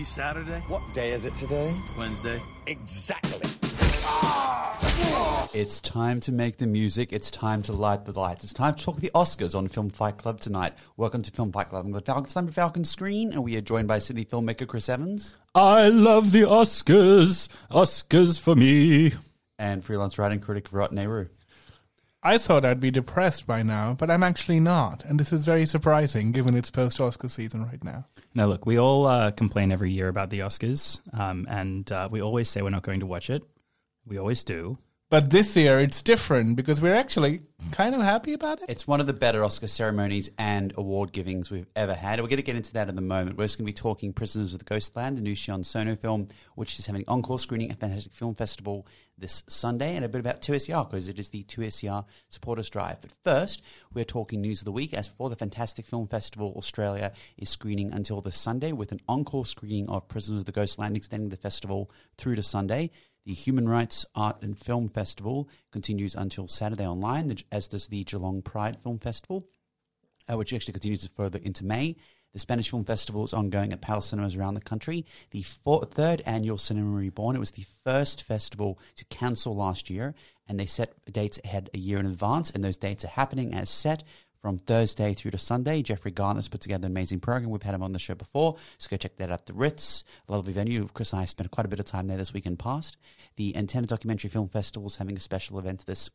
be Saturday? What day is it today? Wednesday. Exactly. It's time to make the music. It's time to light the lights. It's time to talk the Oscars on Film Fight Club tonight. Welcome to Film Fight Club. I'm the Falcon, Summer Falcon Screen, and we are joined by Sydney filmmaker Chris Evans I love the Oscars. Oscars for me. and freelance writing critic Virat Nehru. I thought I'd be depressed by now, but I'm actually not. And this is very surprising given it's post Oscar season right now. Now, look, we all uh, complain every year about the Oscars, um, and uh, we always say we're not going to watch it. We always do. But this year it's different because we're actually kind of happy about it. It's one of the better Oscar ceremonies and award givings we've ever had. We're going to get into that in a moment. We're just going to be talking Prisoners of the Ghostland, the new Shion Sono film, which is having encore screening at Fantastic Film Festival this Sunday, and a bit about 2SER because it is the 2SER Supporters Drive. But first, we're talking news of the week. As before, the Fantastic Film Festival Australia is screening until this Sunday with an encore screening of Prisoners of the Ghostland, extending the festival through to Sunday. The Human Rights Art and Film Festival continues until Saturday online, as does the Geelong Pride Film Festival, uh, which actually continues further into May. The Spanish Film Festival is ongoing at Palace Cinemas around the country. The four, third annual Cinema Reborn, it was the first festival to cancel last year, and they set dates ahead a year in advance, and those dates are happening as set from Thursday through to Sunday. Jeffrey Garner's put together an amazing program. We've had him on the show before, so go check that out. At the Ritz, a lovely venue. Chris and I spent quite a bit of time there this weekend past. The Antenna Documentary Film Festival is having a special event this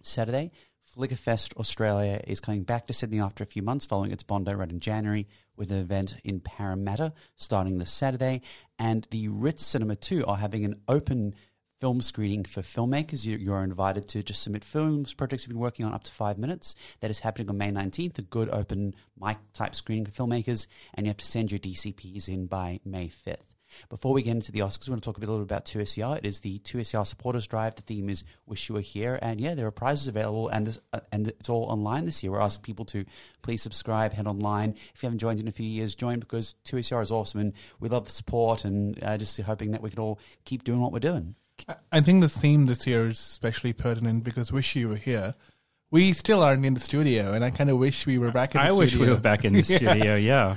Saturday. Flickerfest Australia is coming back to Sydney after a few months following its Bondi run in January with an event in Parramatta starting this Saturday. And the Ritz Cinema 2 are having an open film screening for filmmakers. You, are invited to just submit films, projects you've been working on up to five minutes. That is happening on May 19th, a good open mic type screening for filmmakers. And you have to send your DCPs in by May 5th. Before we get into the Oscars, we want to talk a, bit, a little bit about 2SER. It is the 2SER Supporters Drive. The theme is Wish You Were Here. And yeah, there are prizes available, and this, uh, and it's all online this year. We're asking people to please subscribe, head online. If you haven't joined in a few years, join because 2SER is awesome, and we love the support, and uh, just hoping that we can all keep doing what we're doing. I think the theme this year is especially pertinent because Wish You Were Here. We still aren't in the studio, and I kind of wish we were back in the I studio. wish we were back in the studio, yeah.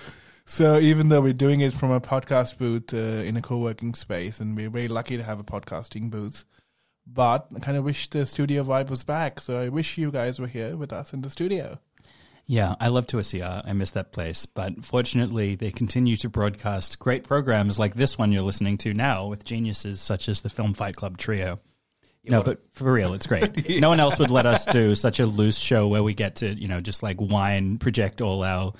So even though we're doing it from a podcast booth uh, in a co-working space, and we're very lucky to have a podcasting booth, but I kind of wish the studio vibe was back. So I wish you guys were here with us in the studio. Yeah, I love 2SER. I miss that place. But fortunately, they continue to broadcast great programs like this one you're listening to now with geniuses such as the Film Fight Club Trio. No, but for real, it's great. No one else would let us do such a loose show where we get to, you know, just like whine, project all our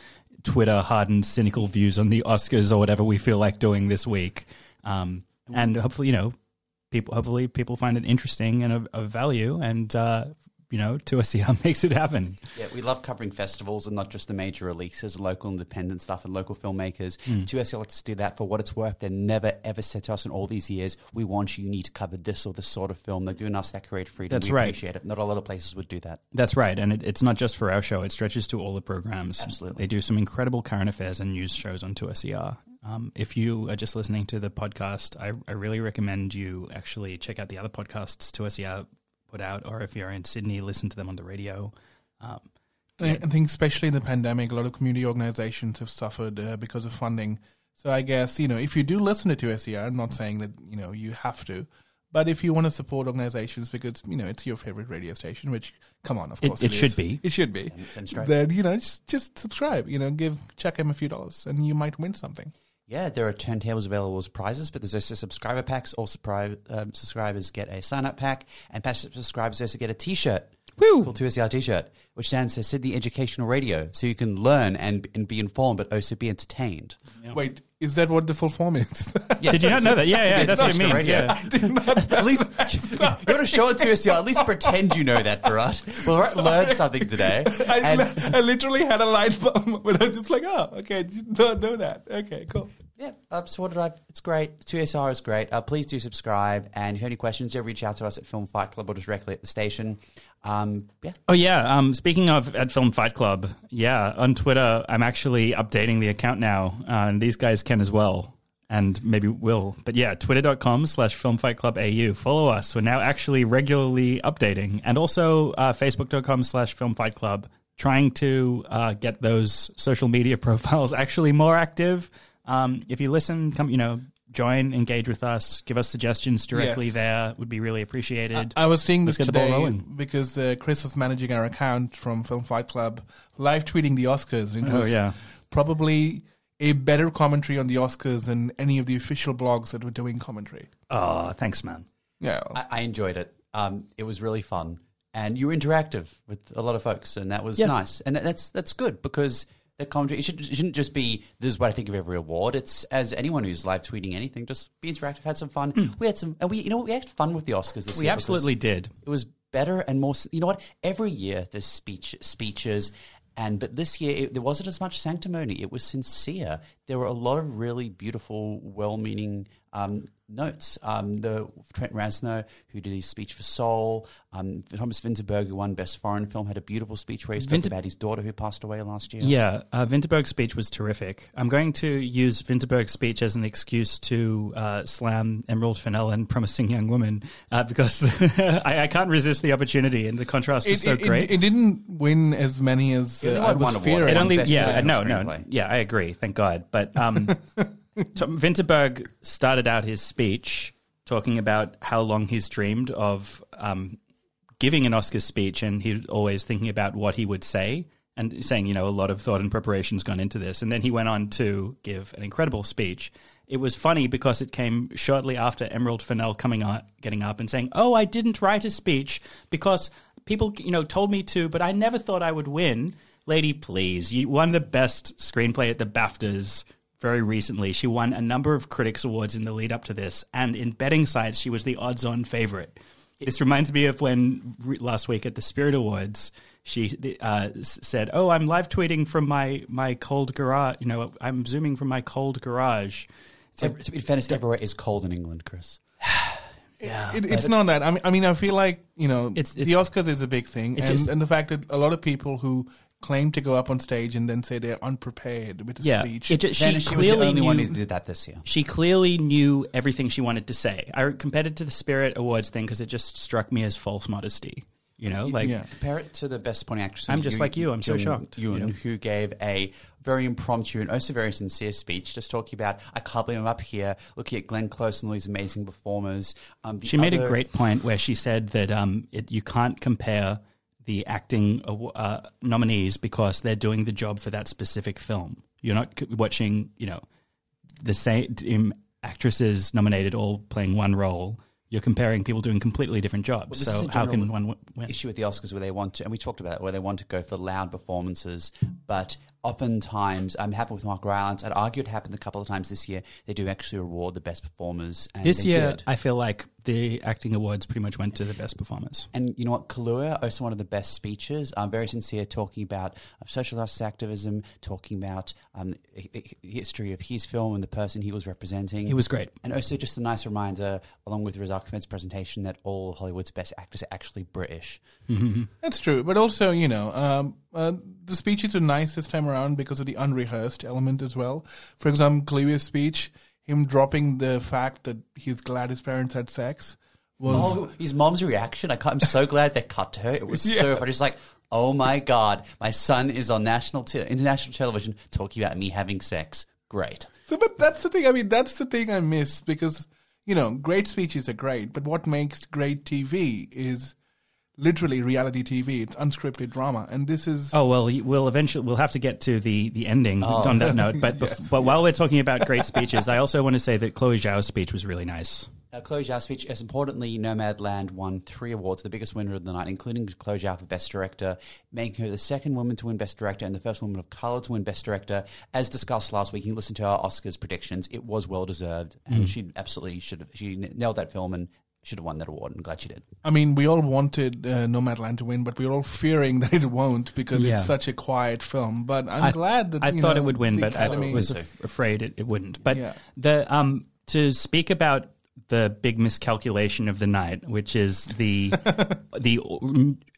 Twitter hardened, cynical views on the Oscars or whatever we feel like doing this week. Um, and hopefully, you know, people hopefully people find it interesting and of, of value, and uh, you know, 2SER makes it happen. Yeah, we love covering festivals and not just the major releases, local independent stuff and local filmmakers. Mm. 2SER lets us do that for what it's worth. They never ever said to us in all these years, we want you, you need to cover this or this sort of film. They're giving us that creative freedom. That's we right. appreciate it. Not a lot of places would do that. That's right. And it, it's not just for our show, it stretches to all the programs. Absolutely. They do some incredible current affairs and news shows on 2SER. Um, if you are just listening to the podcast, I, I really recommend you actually check out the other podcasts 2SER put out, or if you're in Sydney, listen to them on the radio. Um, I think, especially in the pandemic, a lot of community organizations have suffered uh, because of funding. So I guess you know if you do listen to 2SER, I'm not saying that you know you have to, but if you want to support organizations because you know it's your favorite radio station, which come on, of It- course it should be. it should be. Then you know just just subscribe. You know, give check them a few dollars, and you might win something. Yeah, there are turntables available as prizes, but there's also subscriber packs. All subscribe, um, subscribers get a sign up pack, and passive subscribers also get a t shirt. Woo! Cool 2SER t shirt, which stands for Sydney Educational Radio. So you can learn and, and be informed, but also be entertained. Wait, is that what the full form is? Yeah, Did you not know that? Yeah, yeah, Did that's what it means. Radio. Yeah. At least you want to show it to us, at least pretend you know that for us. We'll learn something today. I, And li- I literally had a light bulb, but I'm just like, oh, okay, did not know that. Okay, cool. yeah, uh, Supporter Drive, it's great. 2SER is great. Uh, please do subscribe. And if you have any questions, do reach out to us at Film Fight Club or directly at the station. Um, yeah, Oh yeah. Um, speaking of at Film Fight Club, yeah, on Twitter, I'm actually updating the account now, uh, and these guys can as well, and maybe will. But yeah, twitter.com slash Film Fight Club AU. Follow us. We're now actually regularly updating, and also uh, facebook.com slash Film Fight Club. Trying to uh, get those social media profiles actually more active. Um, if you listen, come, you know, join, engage with us, give us suggestions directly Yes. there. Would be really appreciated. I was seeing this Let's get the ball today because uh, Chris was managing our account from Film Fight Club, live tweeting the Oscars. It oh yeah. probably a better commentary on the Oscars than any of the official blogs that were doing commentary. Oh, thanks, man. Yeah, I, I enjoyed it. Um, it was really fun, and you were interactive with a lot of folks, and that was Yeah. nice. And that, that's that's good because the commentary it, should, it shouldn't just be this is what I think of every award. It's as anyone who's live tweeting anything, just be interactive, had some fun. Mm. We had some, and we you know what, we had fun with the Oscars this. We year. absolutely did. It was better and more. You know what? Every year there's speech speeches. And but this year it, there wasn't as much sanctimony. It was sincere. There were a lot of really beautiful, well-meaning um, notes. Um, the Trent Reznor, who did his speech for Soul, um, Thomas Vinterberg, who won Best Foreign Film, had a beautiful speech where he spoke Vinter- about his daughter who passed away last year. Yeah, uh, Vinterberg's speech was terrific. I'm going to use Vinterberg's speech as an excuse to uh, slam Emerald Fennell and Promising Young Woman uh, because I, I can't resist the opportunity, and the contrast was it, so it, great. It, it didn't win as many as It only uh, I won was one award. fearing. It only, yeah, Original no, no, yeah, I agree. Thank God. But um, Tom Vinterberg started out his speech talking about how long he's dreamed of um, giving an Oscar speech, and he's always thinking about what he would say, and saying, you know, a lot of thought and preparation's gone into this. And then he went on to give an incredible speech. It was funny because it came shortly after Emerald Fennell coming on, getting up and saying, "Oh, I didn't write a speech because people, you know, told me to, but I never thought I would win." Lady, please, you won the best screenplay at the BAFTAs very recently. She won a number of critics awards in the lead up to this, and in betting sites, she was the odds-on favorite. This reminds me of when re- last week at the Spirit Awards, she uh, said, "Oh, I'm live tweeting from my my cold garage. You know, I'm zooming from my cold garage." Ev- in fairness, everywhere is cold in England, Chris. Yeah, It, it's not that. I mean, I mean, I feel like you know, It's- the Oscars is a big thing, it and just- and the fact that a lot of people who claim to go up on stage and then say they're unprepared with a yeah. speech. It ju- she Then she was clearly the only knew, one who did that this year. She clearly knew everything she wanted to say. I compared it to the Spirit Awards thing because it just struck me as false modesty. You know, like yeah. Compare it to the Best Supporting Actress. I'm just like you. I'm so Ewan- shocked, Ewan, you know? who gave a very impromptu and also very sincere speech, just talking about I can't believe I'm up here looking at Glenn Close and all these amazing performers. Um, the She made a great point where she said that um, it, you can't compare the acting uh, nominees because they're doing the job for that specific film. You're not watching, you know, the same actresses nominated all playing one role. You're comparing people doing completely different jobs. Well, so how can one w- win? issue with the Oscars where they want to, and we talked about it, where they want to go for loud performances, but oftentimes, I'm happy with Mark Rylance. I'd argue it happened a couple of times this year. They do actually reward the best performers. And This year, did. I feel like the acting awards pretty much went to the best performers. And you know what? Kaluuya, also one of the best speeches. Um, very sincere, talking about uh, social justice activism, talking about um, hi- hi- history of his film and the person he was representing. It was great. and also just a nice reminder, along with Riz Ahmed's presentation, that all Hollywood's best actors are actually British. That's true, but also you know, um, uh, the speeches are nice this time around because of the unrehearsed element as well. For example, Kaluuya's speech, him dropping the fact that he's glad his parents had sex was Oh, his mom's reaction! I I'm so glad they cut to her. It was so funny. Just like, oh my god, my son is on national, te- international television talking about me having sex. Great. So, but that's the thing. I mean, that's the thing I miss because you know, great speeches are great, but what makes great TV is literally reality TV. It's unscripted drama, and this is Oh well, we'll eventually we'll have to get to the the ending on that note. But bef- but while we're talking about great speeches, I also want to say that Chloe Zhao's speech was really nice. Uh, Chloe Zhao's speech, as importantly, Nomadland won three awards, the biggest winner of the night, including Chloe Zhao for Best Director, making her the second woman to win Best Director and the first woman of color to win Best Director. As discussed last week, you can listen to our Oscars predictions. It was well deserved, and she absolutely should have. She nailed that film and should have won that award. I'm glad she did. I mean, we all wanted uh, Nomadland to win, but we were all fearing that it won't because Yeah. it's such a quiet film. But I'm I- glad that I thought know, it would win, but Academy- I was af- afraid it, it wouldn't. But Yeah. the um to speak about the big miscalculation of the night, which is the the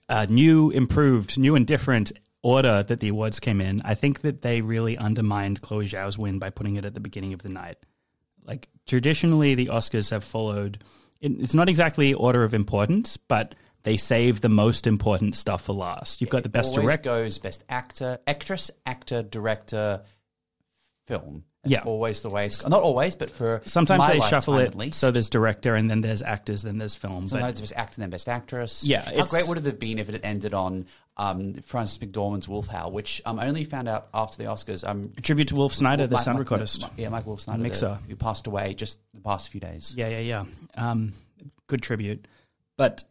uh, new, improved, new and different order that the awards came in. I think that they really undermined Chloe Zhao's win by putting it at the beginning of the night. Like traditionally, the Oscars have followed. It- It's not exactly order of importance, but they save the most important stuff for last. You've got the best director. goes Best Actor, Actress, Actor, Director, film. It's Yeah. always the way. Not always, but for Sometimes they shuffle it at least. so there's director and then there's actors, then there's film. Sometimes it was actor and then best actress. Yeah, how great would it have been if it had ended on um, Frances McDormand's Wolf Howl, which um, I only found out after the Oscars. Um, a tribute to Wolf Snyder, the Mike- sound Mike- recordist. Mike- yeah, Mike Wolf Snyder, Mixer. who passed away just the past few days. Yeah, yeah, yeah. Um, good tribute. But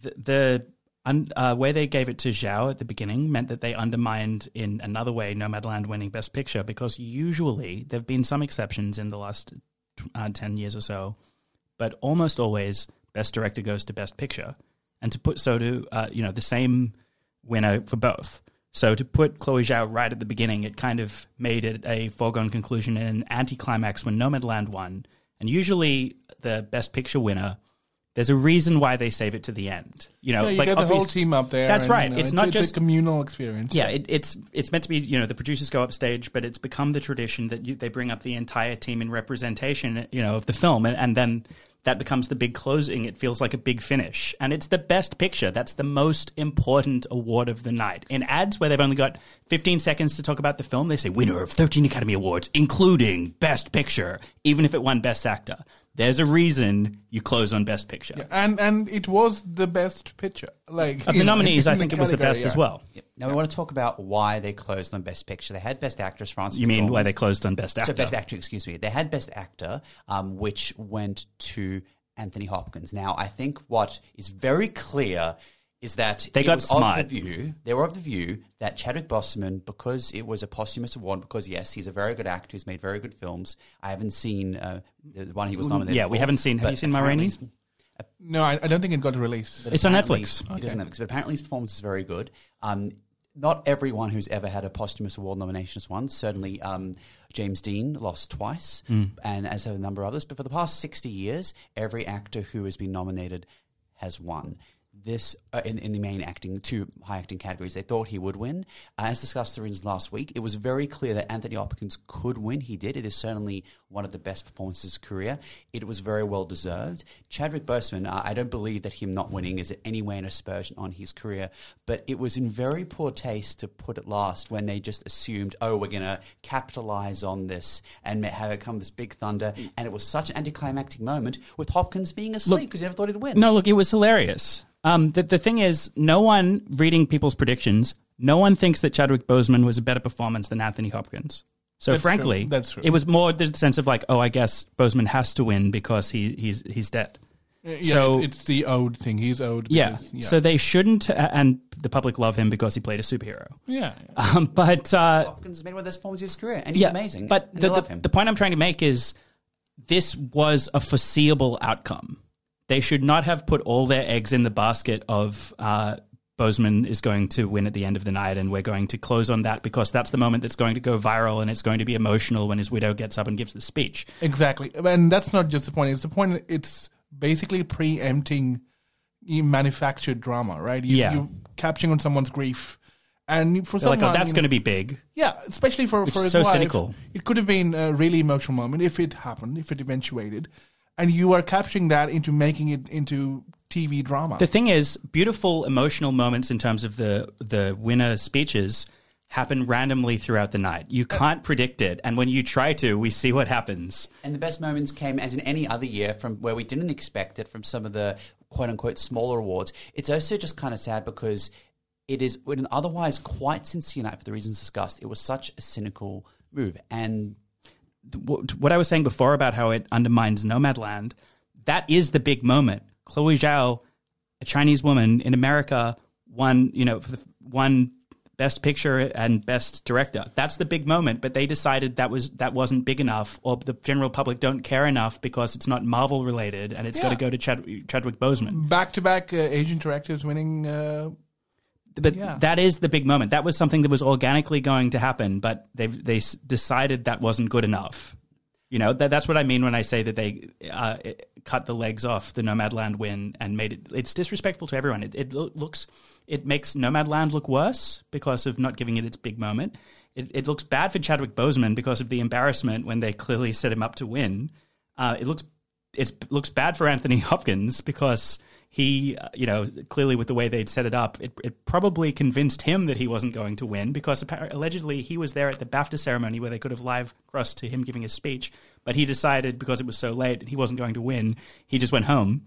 the, the un, uh, way they gave it to Zhao at the beginning meant that they undermined in another way Nomadland winning Best Picture because usually there have been some exceptions in the last uh, 10 years or so, but almost always Best Director goes to Best Picture. And to put so to, uh, you know, the same winner for both. So to put Chloe Zhao right at the beginning, it kind of made it a foregone conclusion and an anticlimax when Nomadland won. And usually the Best Picture winner, there's a reason why they save it to the end. You know, Yeah, you like get the whole team up there. That's and, right. you know, It's not a just- communal experience. Yeah, it, it's it's meant to be. You know, the producers go upstage, but it's become the tradition that you, they bring up the entire team in representation. You know, of the film, and, and then that becomes the big closing. It feels like a big finish, and it's the best picture. That's the most important award of the night. In ads where they've only got 15 seconds to talk about the film, they say winner of 13 Academy Awards, including Best Picture, even if it won Best Actor. There's a reason you close on Best Picture. and and it was the best picture. Like Of the nominees, in I the think it was the category, best as well. Yep. Now we want to talk about why they closed on Best Picture. They had Best Actress, Frances You mean why they closed on Best Actor? So Best Actor, excuse me. They had Best Actor, um, which went to Anthony Hopkins. Now, I think what is very clear is that They it got smart. Of the view, they were of the view that Chadwick Boseman, because it was a posthumous award, because yes, he's a very good actor, he's made very good films. I haven't seen uh, the one he was nominated. yeah, we haven't seen- have you seen Ma apparently- Rainey? No, I, I don't think it got released. but It's on apparently- Netflix. It is on Netflix, but apparently his performance is very good. Um, not everyone who's ever had a posthumous award nomination has won. Certainly, um, James Dean lost twice, Hmm. and as have a number of others. But for the past sixty years, every actor who has been nominated has won. This uh, in, in the main acting, two high acting categories. They thought he would win. Uh, as discussed the reasons last week, it was very clear that Anthony Hopkins could win. He did. It is certainly one of the best performances of his career. It was very well deserved. Chadwick Boseman, uh, I don't believe that him not winning is in any way an aspersion on his career, but it was in very poor taste to put it last when they just assumed, oh, we're going to capitalize on this and have it come this big thunder. And it was such an anticlimactic moment with Hopkins being asleep because he never thought he'd win. No, look, it was hilarious. Um, the, the thing is, no one reading people's predictions, no one thinks that Chadwick Boseman was a better performance than Anthony Hopkins. So That's frankly, true. That's true. it was more the sense of like, oh, I guess Boseman has to win because he he's he's dead. Yeah, So- it's, it's the owed thing. He's owed. Yeah. because- yeah. So they shouldn't, and the public love him because he played a superhero. yeah. Um, but uh, Hopkins has made one of the best performances of his career, and he's yeah, amazing. But and the, love the, him. the point I'm trying to make is this was a foreseeable outcome. They should not have put all their eggs in the basket of uh, Boseman is going to win at the end of the night, and we're going to close on that because that's the moment that's going to go viral and it's going to be emotional when his widow gets up and gives the speech. Exactly, and that's not just the point. It's the point. It's basically preempting manufactured drama, right? You, Yeah. you're capturing on someone's grief, and for They're like, someone, oh, that's you going to be big. yeah, especially for for is his so wife, cynical. It could have been a really emotional moment if it happened, if it eventuated, and you are capturing that into making it into TV drama. The thing is, beautiful emotional moments in terms of the the winner speeches happen randomly throughout the night. You can't predict it, and when you try to, we see what happens. And the best moments came, as in any other year, from where we didn't expect it, from some of the quote unquote smaller awards. It's also just kind of sad because it is an otherwise quite sincere night for the reasons discussed. It was such a cynical move. And Wh- What I was saying before about how it undermines Nomadland, that is the big moment. Chloe Zhao, a Chinese woman in America, won you know won Best Picture and Best Director. That's the big moment, but they decided that was that wasn't big enough, or the general public don't care enough because it's not Marvel related, and it's got to go to Chad, Chadwick Boseman. Back to back Asian directors winning. Uh, But Yeah. that is the big moment. That was something that was organically going to happen, but they they decided that wasn't good enough. You know, that, that's what I mean when I say that they uh, cut the legs off the Nomadland win and made it. It's disrespectful to everyone. It, it lo- looks, it makes Nomadland look worse because of not giving it its big moment. It, it looks bad for Chadwick Boseman because of the embarrassment when they clearly set him up to win. Uh, it looks, it looks bad for Anthony Hopkins because he, uh, you know, clearly with the way they'd set it up, it, it probably convinced him that he wasn't going to win because allegedly he was there at the BAFTA ceremony where they could have live crossed to him giving a speech, but he decided because it was so late and he wasn't going to win. He just went home.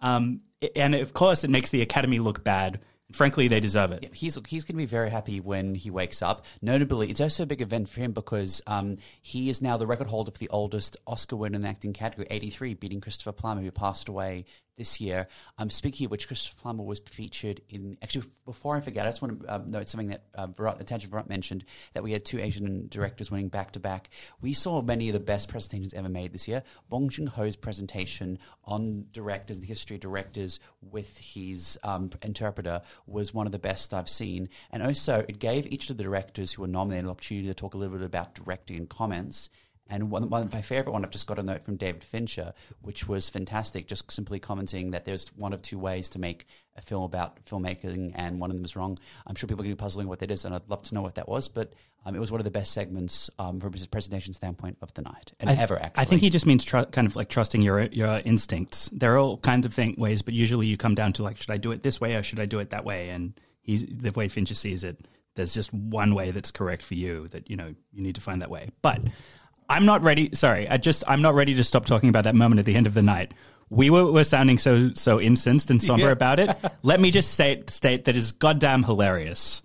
Um, and of course, it makes the Academy look bad Frankly, they deserve it. Yeah, he's he's going to be very happy when he wakes up. Notably, it's also a big event for him because um, he is now the record holder for the oldest Oscar win in the acting category, 83, beating Christopher Plummer, who passed away this year. Um, speaking of which, Christopher Plummer was featured in. Actually, before I forget, I just want to uh, note something that uh, Virat, Tangent Virat mentioned that we had two Asian directors winning back to back. We saw many of the best presentations ever made this year. Bong Joon Ho's presentation on directors, the history of directors, with his um, interpreter was one of the best I've seen. And also, it gave each of the directors who were nominated an opportunity to talk a little bit about directing and comments. And one, one, my favorite one, I've just got a note from David Fincher, which was fantastic, just simply commenting that there's one of two ways to make a film about filmmaking, and one of them is wrong. I'm sure people are going to be puzzling what that is, and I'd love to know what that was, but um, it was one of the best segments um, from a presentation standpoint of the night, and I, ever, actually. I think he just means tr- kind of like trusting your your instincts. There are all kinds of thing, ways, but usually you come down to like, should I do it this way or should I do it that way? And he's, the way Fincher sees it, there's just one way that's correct for you that, you know, you need to find that way. But I'm not ready. Sorry, I just I'm not ready to stop talking about that moment at the end of the night. We were, were sounding so so incensed and somber Yeah. about it. Let me just say state that is goddamn hilarious.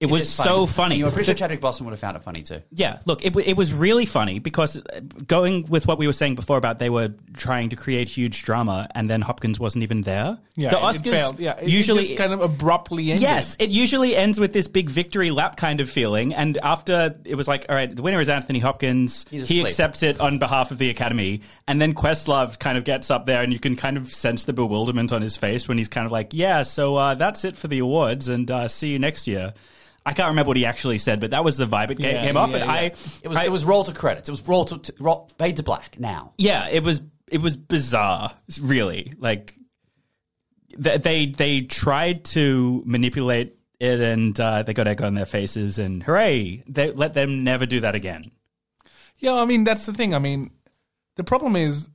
It, It was so funny. And you know, I'm pretty sure Chadwick Boseman would have found it funny too. Yeah, look, it, it was really funny because uh, going with what we were saying before about they were trying to create huge drama and then Hopkins wasn't even there. Yeah, the Oscars it failed. Yeah, it, usually it just kind of abruptly ended. Yes, it usually ends with this big victory lap kind of feeling. And after it was like, all right, the winner is Anthony Hopkins. He accepts it on behalf of the Academy. And then Questlove kind of gets up there, and you can kind of sense the bewilderment on his face when he's kind of like, yeah, so uh, that's it for the awards, and uh, see you next year. I can't remember what he actually said, but that was the vibe it ga- Yeah, came off. yeah, and yeah. I, It was I- it was roll to credits. It was roll to, to roll, fade to black. Now yeah, it was it was bizarre, really. Like th- they they tried to manipulate it, and uh, they got egg on their faces, and hooray! They let them never do that again. Yeah, I mean that's the thing. I mean, the problem is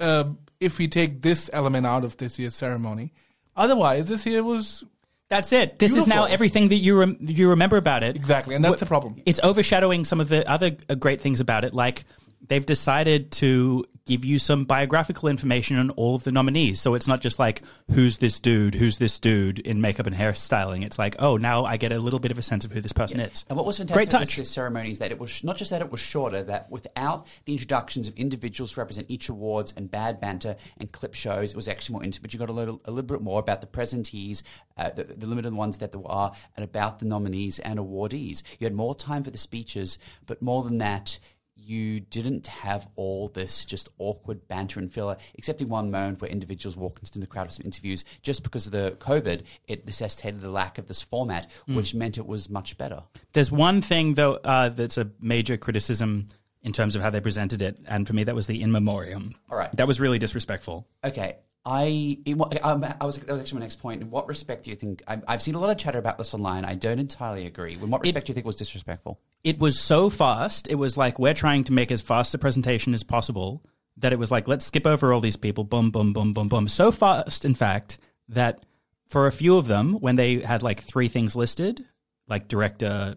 uh, if we take this element out of this year's ceremony, otherwise this year was That's it. This is now everything that you rem- you remember about it. exactly, and that's a problem. It's overshadowing some of the other uh, great things about it, like they've decided to give you some biographical information on all of the nominees. So it's not just like who's this dude, who's this dude in makeup and hairstyling. It's like, oh, now I get a little bit of a sense of who this person is. And what was fantastic about this ceremony is that it was not just that it was shorter, that without the introductions of individuals to represent each awards and bad banter and clip shows, it was actually more intimate. You got a little, a little bit more about the presentees, uh, the, the limited ones that there are, and about the nominees and awardees. You had more time for the speeches, but more than that, you didn't have all this just awkward banter and filler, except in one moment where individuals walked into the crowd for some interviews. Just because of the COVID, it necessitated the lack of this format, which meant it was much better. There's one thing though uh, that's a major criticism in terms of how they presented it, and for me that was the in memoriam. All right. that was really disrespectful. Okay. I, in what, um, I was that was actually my next point. In what respect do you think I, I've seen a lot of chatter about this online? I don't entirely agree. In what respect do you think it was disrespectful? It was so fast. It was like we're trying to make as fast a presentation as possible. That it was like let's skip over all these people. Boom, boom, boom, boom, boom. So fast, in fact, that for a few of them, when they had like three things listed, like director,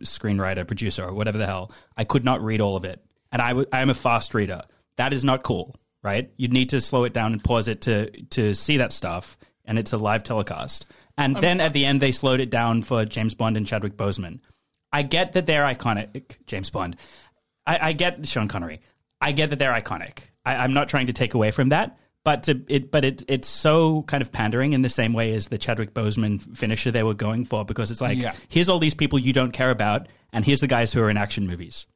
screenwriter, producer, or whatever the hell, I could not read all of it. And I w- I'm a fast reader. That is not cool, right? You'd need to slow it down and pause it to to see that stuff. And it's a live telecast. And then at the end, they slowed it down for James Bond and Chadwick Boseman. I get that they're iconic, James Bond. I, I get Sean Connery. I get that they're iconic. I, I'm not trying to take away from that, but to, it, but it, it's so kind of pandering in the same way as the Chadwick Boseman finisher they were going for, because it's like, Yeah. here's all these people you don't care about, and here's the guys who are in action movies.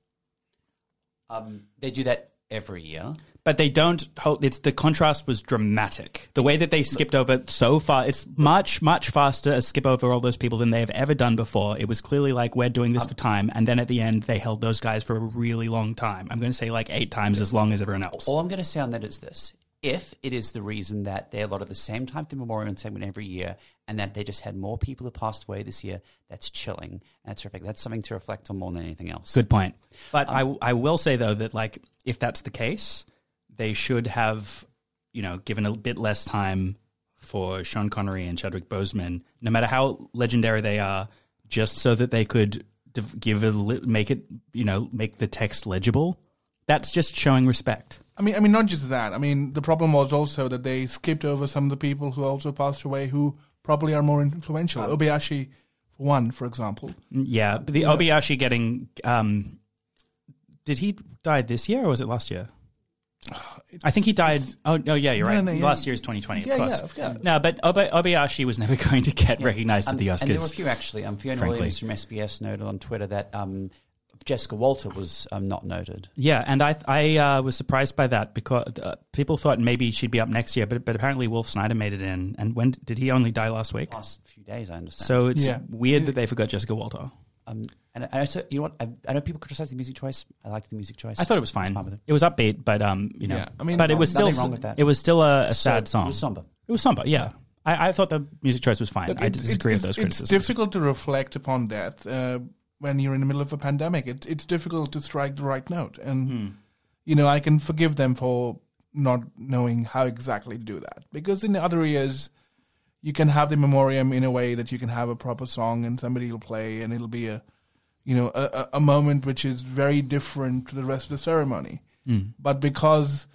Um, they do that every year. But they don't hold. It's the contrast was dramatic. The way that they skipped over so far, it's much much faster a skip over all those people than they have ever done before. It was clearly like we're doing this for time, and then at the end they held those guys for a really long time. I'm going to say like eight times as long as everyone else. All I'm going to say on that is this: if it is the reason that they allotted the same time for the memorial segment every year, and that they just had more people who passed away this year, that's chilling. That's terrific. That's something to reflect on more than anything else. Good point. But um, I I will say though that like if that's the case, they should have you know given a bit less time for Sean Connery and Chadwick Boseman, no matter how legendary they are, just so that they could give a make it you know make the text legible. That's just showing respect. I mean, I mean, not just that. I mean, the problem was also that they skipped over some of the people who also passed away, who probably are more influential. Obayashi, for one, for example. Yeah, but the Obayashi getting um, did he die this year or was it last year? I think he died. Oh no, yeah, you're No, right. no, yeah. Last year is 2020. Yeah, of course. yeah, yeah. No, but Oba- Obayashi was never going to get recognized Um, at the And there were a Oscars. few actually. Um, Fiona frankly. Williams from SBS noted on Twitter that um, Jessica Walter was um, not noted. Yeah, and I I uh, was surprised by that because uh, people thought maybe she'd be up next year, but but apparently Wolf Snyder made it in. And when did he only die last week? Last few days, I understand. So it's Yeah. weird that they forgot Jessica Walter. Um, and I also, you know what? I, I know people criticize the music choice. I liked the music choice. I thought it was I fine. with it. It was upbeat, but um, you know, Yeah, I mean, but it was still nothing wrong with that. it was still a, a So- sad song. It was somber. It was somber, yeah. I, I thought the music choice was fine. Look, I it- disagree it's, with those it's, criticisms. It's difficult to reflect upon death uh, when you're in the middle of a pandemic. It's it's difficult to strike the right note, and Hmm. you know I can forgive them for not knowing how exactly to do that because in other years you can have the memoriam in a way that you can have a proper song and somebody will play and it'll be a you know a, a- moment which is very different to the rest of the ceremony. Hmm. But because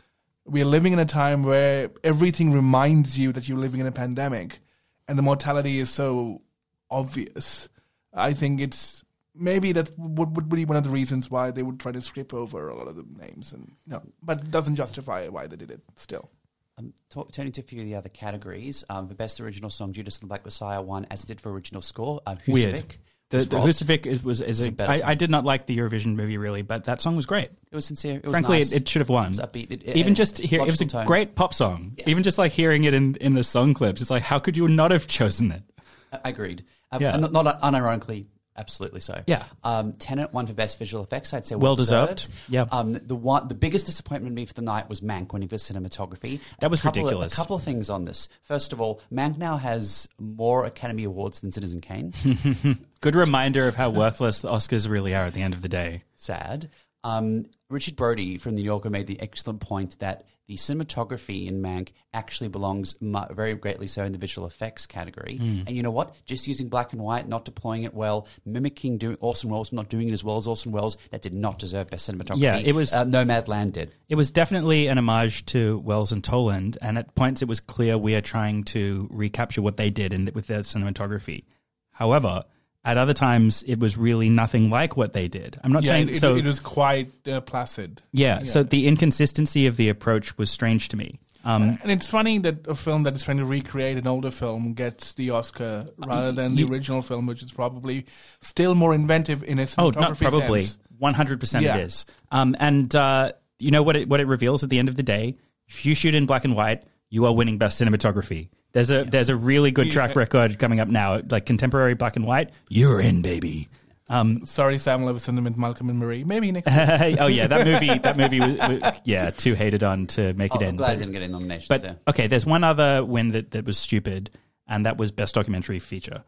we are living in a time where everything reminds you that you're living in a pandemic and the mortality is so obvious, I think it's maybe that would, would be one of the reasons why they would try to skip over a lot of the names. And no, but it doesn't justify why they did it still. Um, talk, turning to a few of the other categories, um, the best original song, Judas and the Black Messiah, won as it did for original score. Uh, Weird. The, the. Husavik is, was is a, a better I, did not like the Eurovision movie really, but that song was great. It was sincere. It was Frankly, nice. it, it should have won. It was upbeat. It- it- Even just hear, it was a tone. great pop song. Yes. Even just like hearing it in, in the song clips, it's like how could you not have chosen it? I agreed. Uh, Yeah. not, not unironically, absolutely so. Yeah. Um, Tenet won for best visual effects. I'd say Well well, deserved. Yeah. Um, the one, the biggest disappointment to me for the night was Mank winning for cinematography. That was A couple of- ridiculous. a couple of things on this. First of all, Mank now has more Academy Awards than Citizen Kane. Good reminder of how worthless the Oscars really are at the end of the day. Sad. Um, Richard Brody from the New Yorker made the excellent point that the cinematography in Mank actually belongs mu- very greatly so in the visual effects category. Hmm. And you know what? Just using black and white, not deploying it well, mimicking doing Orson Welles, not doing it as well as Orson Welles, that did not deserve best cinematography. Yeah, it was- uh, Nomadland did. It was definitely an homage to Welles and Toland, and at points it was clear we are trying to recapture what they did in, with their cinematography. However, at other times it was really nothing like what they did. I'm not Yeah, saying it, so. it was quite uh, placid. yeah, so the inconsistency of the approach was strange to me. Um, And it's funny that a film that is trying to recreate an older film gets the Oscar rather than the original film, which is probably still more inventive in its Oh, not probably. One hundred percent, it is. Um, and uh, you know what? It what it reveals at the end of the day. If you shoot in black and white, you are winning best cinematography. There's a there's a really good track record coming up now, like contemporary black and white. You're in, baby. Um, Sorry, Sam Levinson and Malcolm and Marie. Maybe next oh yeah, that movie that movie was, was yeah too hated on to make Oh, it I'm in. glad But- I didn't get any nominations But there. okay, there's one other win that, that was stupid, and that was best documentary feature.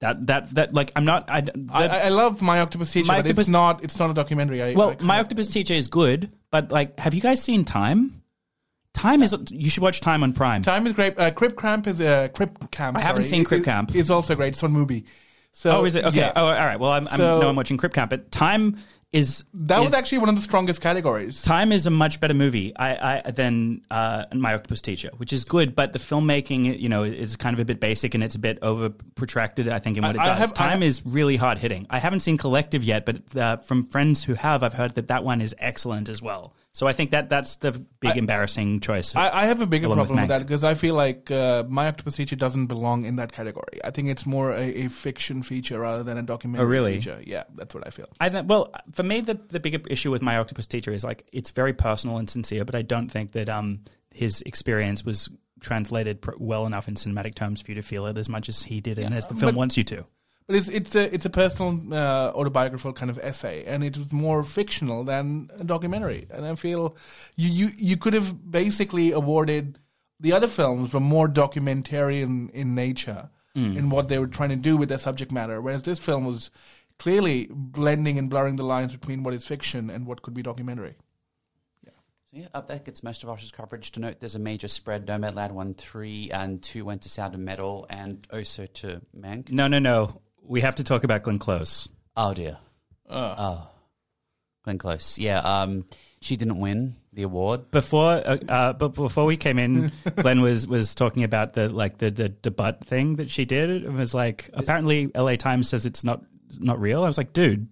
That that that like I'm not. I, the- I, I love My Octopus Teacher, My but Octopus- it's not. It's not a documentary. I, I well, kind my Octopus Teacher is good, but like, have you guys seen Time? Time is you should watch Time on Prime. Time is great. Uh, Crip Camp is a uh, Crip Camp. I haven't sorry, seen Crip Camp. Is also great. It's on movie. So oh, is it okay? yeah. Oh, all right. Well, I'm, I'm So- no, I'm watching Crip Camp, but Time is that was actually one of the strongest categories. Time is a much better movie I, I, than uh, My Octopus Teacher, which is good, but the filmmaking, you know, is kind of a bit basic and it's a bit over protracted. I think in what I- it does. have- Time have- is really hard hitting. I haven't seen Collective yet, but uh, from friends who have, I've heard that that one is excellent as well. So I think that that's the big embarrassing choice. I, I have a bigger Along with problem with, that because I feel like uh, My Octopus Teacher doesn't belong in that category. I think it's more a, a fiction feature rather than a documentary Oh, really? feature. Yeah, that's what I feel. I think, well, for me, the, the bigger issue with my octopus teacher is like it's very personal and sincere, but I don't think that um, his experience was translated pr- well enough in cinematic terms for you to feel it as much as he did and as the film But- wants you to. But it's it's a it's a personal uh, autobiographical kind of essay, and it was more fictional than a documentary. And I feel you you you could have basically awarded the other films were more documentarian in nature in what they were trying to do with their subject matter, whereas this film was clearly blending and blurring the lines between what is fiction and what could be documentary. So Yeah, up that gets most of Oscar's coverage. To note, there's a major spread. Nomadland won three, and two went to Sound of Metal, and also to Mank. No, no, no. We have to talk about Glenn Close. Oh dear. Oh, Glenn Close. Yeah. Um, she didn't win the award. Before, uh, uh, but before we came in, Glenn was was talking about the like the the debut thing that she did. It was like apparently L.A. Times says it's not not real. I was like, dude,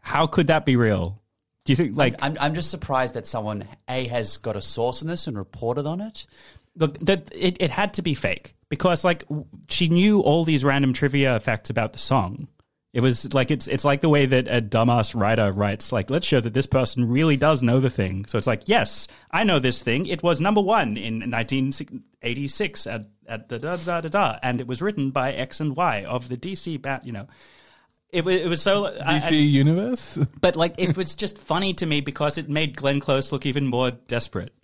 how could that be real? Do you think like I'm, I'm just surprised that someone a has got a source in this and reported on it. Look that it, it had to be fake because like she knew all these random trivia facts about the song it was like it's it's like the way that a dumbass writer writes like let's show that this person really does know the thing so it's like yes i know this thing it was number one in 1986 at at the da da da da and it was written by x and y of the dc bat you know it, wa- it was so uh, I- DC I- Universe. but like it was just funny to me because it made Glenn Close look even more desperate.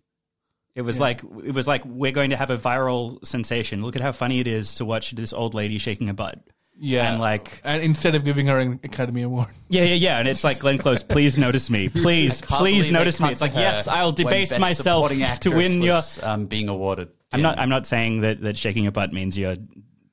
It was like it was like we're going to have a viral sensation. Look at how funny it is to watch this old lady shaking a butt. Yeah, And, like- and instead of giving her an Academy Award, Yeah, yeah, yeah. And it's like Glenn Close, please notice me, please, please notice me. It's like yes, I'll debase myself to Actress win your. um, being awarded. I'm not. I'm not saying that that shaking your butt means you're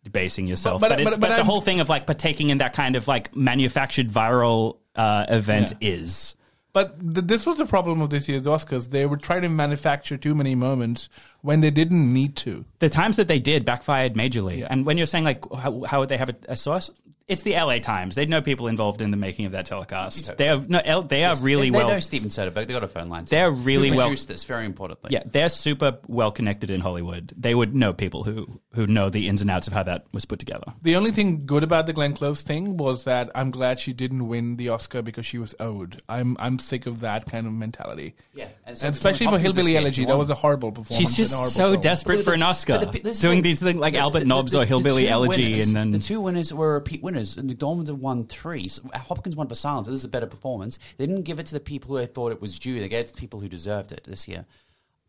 debasing yourself, But- but, but- it's, but- but, but the I'm- whole thing of like partaking in that kind of like manufactured viral uh, event is. But th- this was the problem of this year's Oscars. They were trying to manufacture too many moments when they didn't need to. the times that they did backfired majorly. And when you're saying like how, how would they have a, a source? It's the LA Times. They know people involved in the making of that telecast. They are no, L- they are really they, well. They know Steven Soderbergh. They got a phone line. They're really Who well- produced this. Very importantly. yeah, they're super well connected in Hollywood. They would know people who who know the ins and outs of how that was put together. The only thing good about the Glenn Close thing was that I'm glad she didn't win the Oscar because she was owed. I'm I'm sick of that kind of mentality. Yeah, and and, especially for Hillbilly year, Elegy, that was a horrible performance. She's just a horrible so film. desperate But for an Oscar, but the- doing the- these things like the- Albert Nobbs or Hillbilly two Elegy, winners- and then the two winners were repeat winners. And McDormand won three. So Hopkins won for silence. So this is a better performance. They didn't give it to the people who they thought it was due. They gave it to the people who deserved it this year.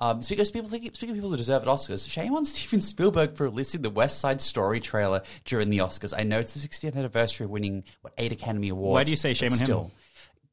Um, speaking, of people, speaking of people who deserve it Oscars, shame on Steven Spielberg for releasing the West Side Story trailer during the Oscars. I know it's the 60th anniversary of winning what eight Academy Awards. Why do you say shame but on him?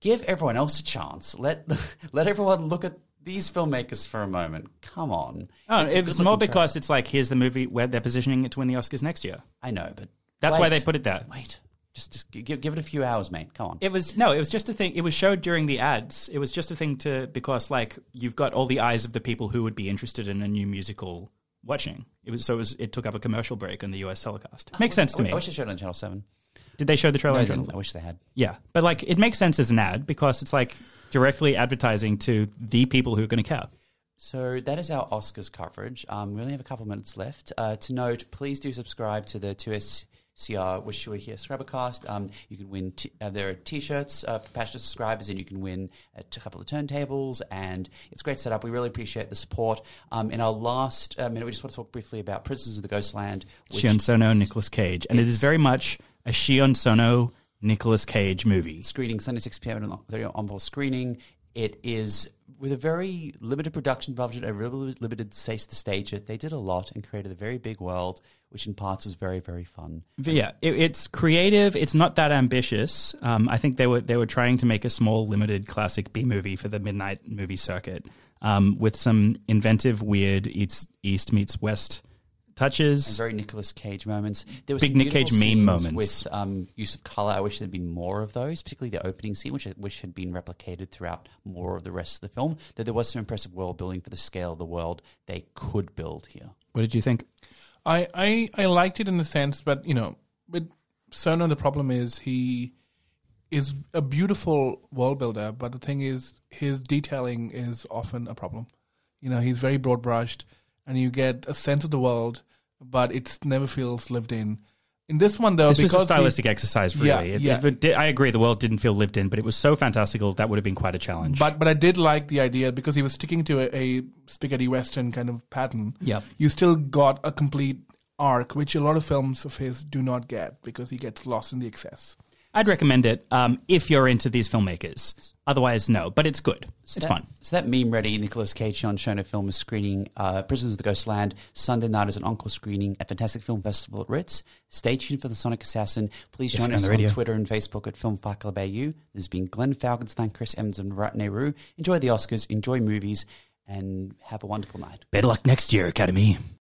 Give everyone else a chance. Let let everyone look at these filmmakers for a moment. Come on. oh, It's it was more trailer. because it's like here's the movie where they're positioning it to win the Oscars next year. I know, but That's why they put it there. Wait, just just give, give it a few hours, mate. Come on. It was no, it was just a thing. It was showed during the ads. It was just a thing to because like you've got all the eyes of the people who would be interested in a new musical watching. It was so it was it took up a commercial break on the US telecast. Makes sense to I, me. I wish they showed it on Channel Seven. Did they show the trailer? No, on I, didn't. I wish they had. Yeah, but like it makes sense as an ad because it's like directly advertising to the people who are going to care. So that is our Oscars coverage. Um, we only have a couple minutes left. Uh, to note, please do subscribe to the 2SER Wish You Were Here Scrubbercast. Um, you can win, t- uh, there are t-shirts uh, for passionate subscribers and you can win a t- couple of turntables and it's a great setup. We really appreciate the support. Um, in our last uh, minute, we just want to talk briefly about Prisoners of the Ghostland. Which Shion Sono, Nicolas Cage, and it is very much a Shion Sono, Nicolas Cage movie. screening Sunday 6 p.m. on ball screening. It is with a very limited production budget, a really limited space to stage it. They did a lot and created a very big world, which in parts was very very fun. Yeah, it, it's creative. It's not that ambitious. Um, I think they were they were trying to make a small, limited classic B movie for the midnight movie circuit, um, with some inventive, weird East East meets West And touches. very Nicolas Cage moments. There were Big some Nick Cage meme moments. with um, use of color. I wish there'd been more of those, particularly the opening scene, which I wish had been replicated throughout more of the rest of the film. Though there was some impressive world building for the scale of the world they could build here. What did you think? I, I I liked it in the sense, but you know, with Sono, the problem is he is a beautiful world builder, but the thing is, his detailing is often a problem. You know, he's very broad brushed, and you get a sense of the world, but it never feels lived in. In this one, though, This was because a he- stylistic exercise, really. Yeah, It- yeah. it did- I agree, the world didn't feel lived in, but it was so fantastical that would have been quite a challenge. But but I did like the idea because he was sticking to a, a spaghetti western kind of pattern. Yep. You still got a complete arc, which a lot of films of his do not get because he gets lost in the excess. I'd recommend it um, if you're into these filmmakers. Otherwise, no. But it's good. it's that, fun. So that meme ready Nicolas Cage Shion Sono film is screening uh, Prisoners of the Ghostland Sunday night as an encore screening at Fantastic Film Festival at Ritz. Stay tuned for the Sonic Assassin. Please join you're on us the on. Twitter and Facebook at Film Fight Club AU. This has been Glenn Falkenstein, Chris Evans, and Rat Nehru. Enjoy the Oscars, enjoy movies, and have a wonderful night. Better luck next year, Academy.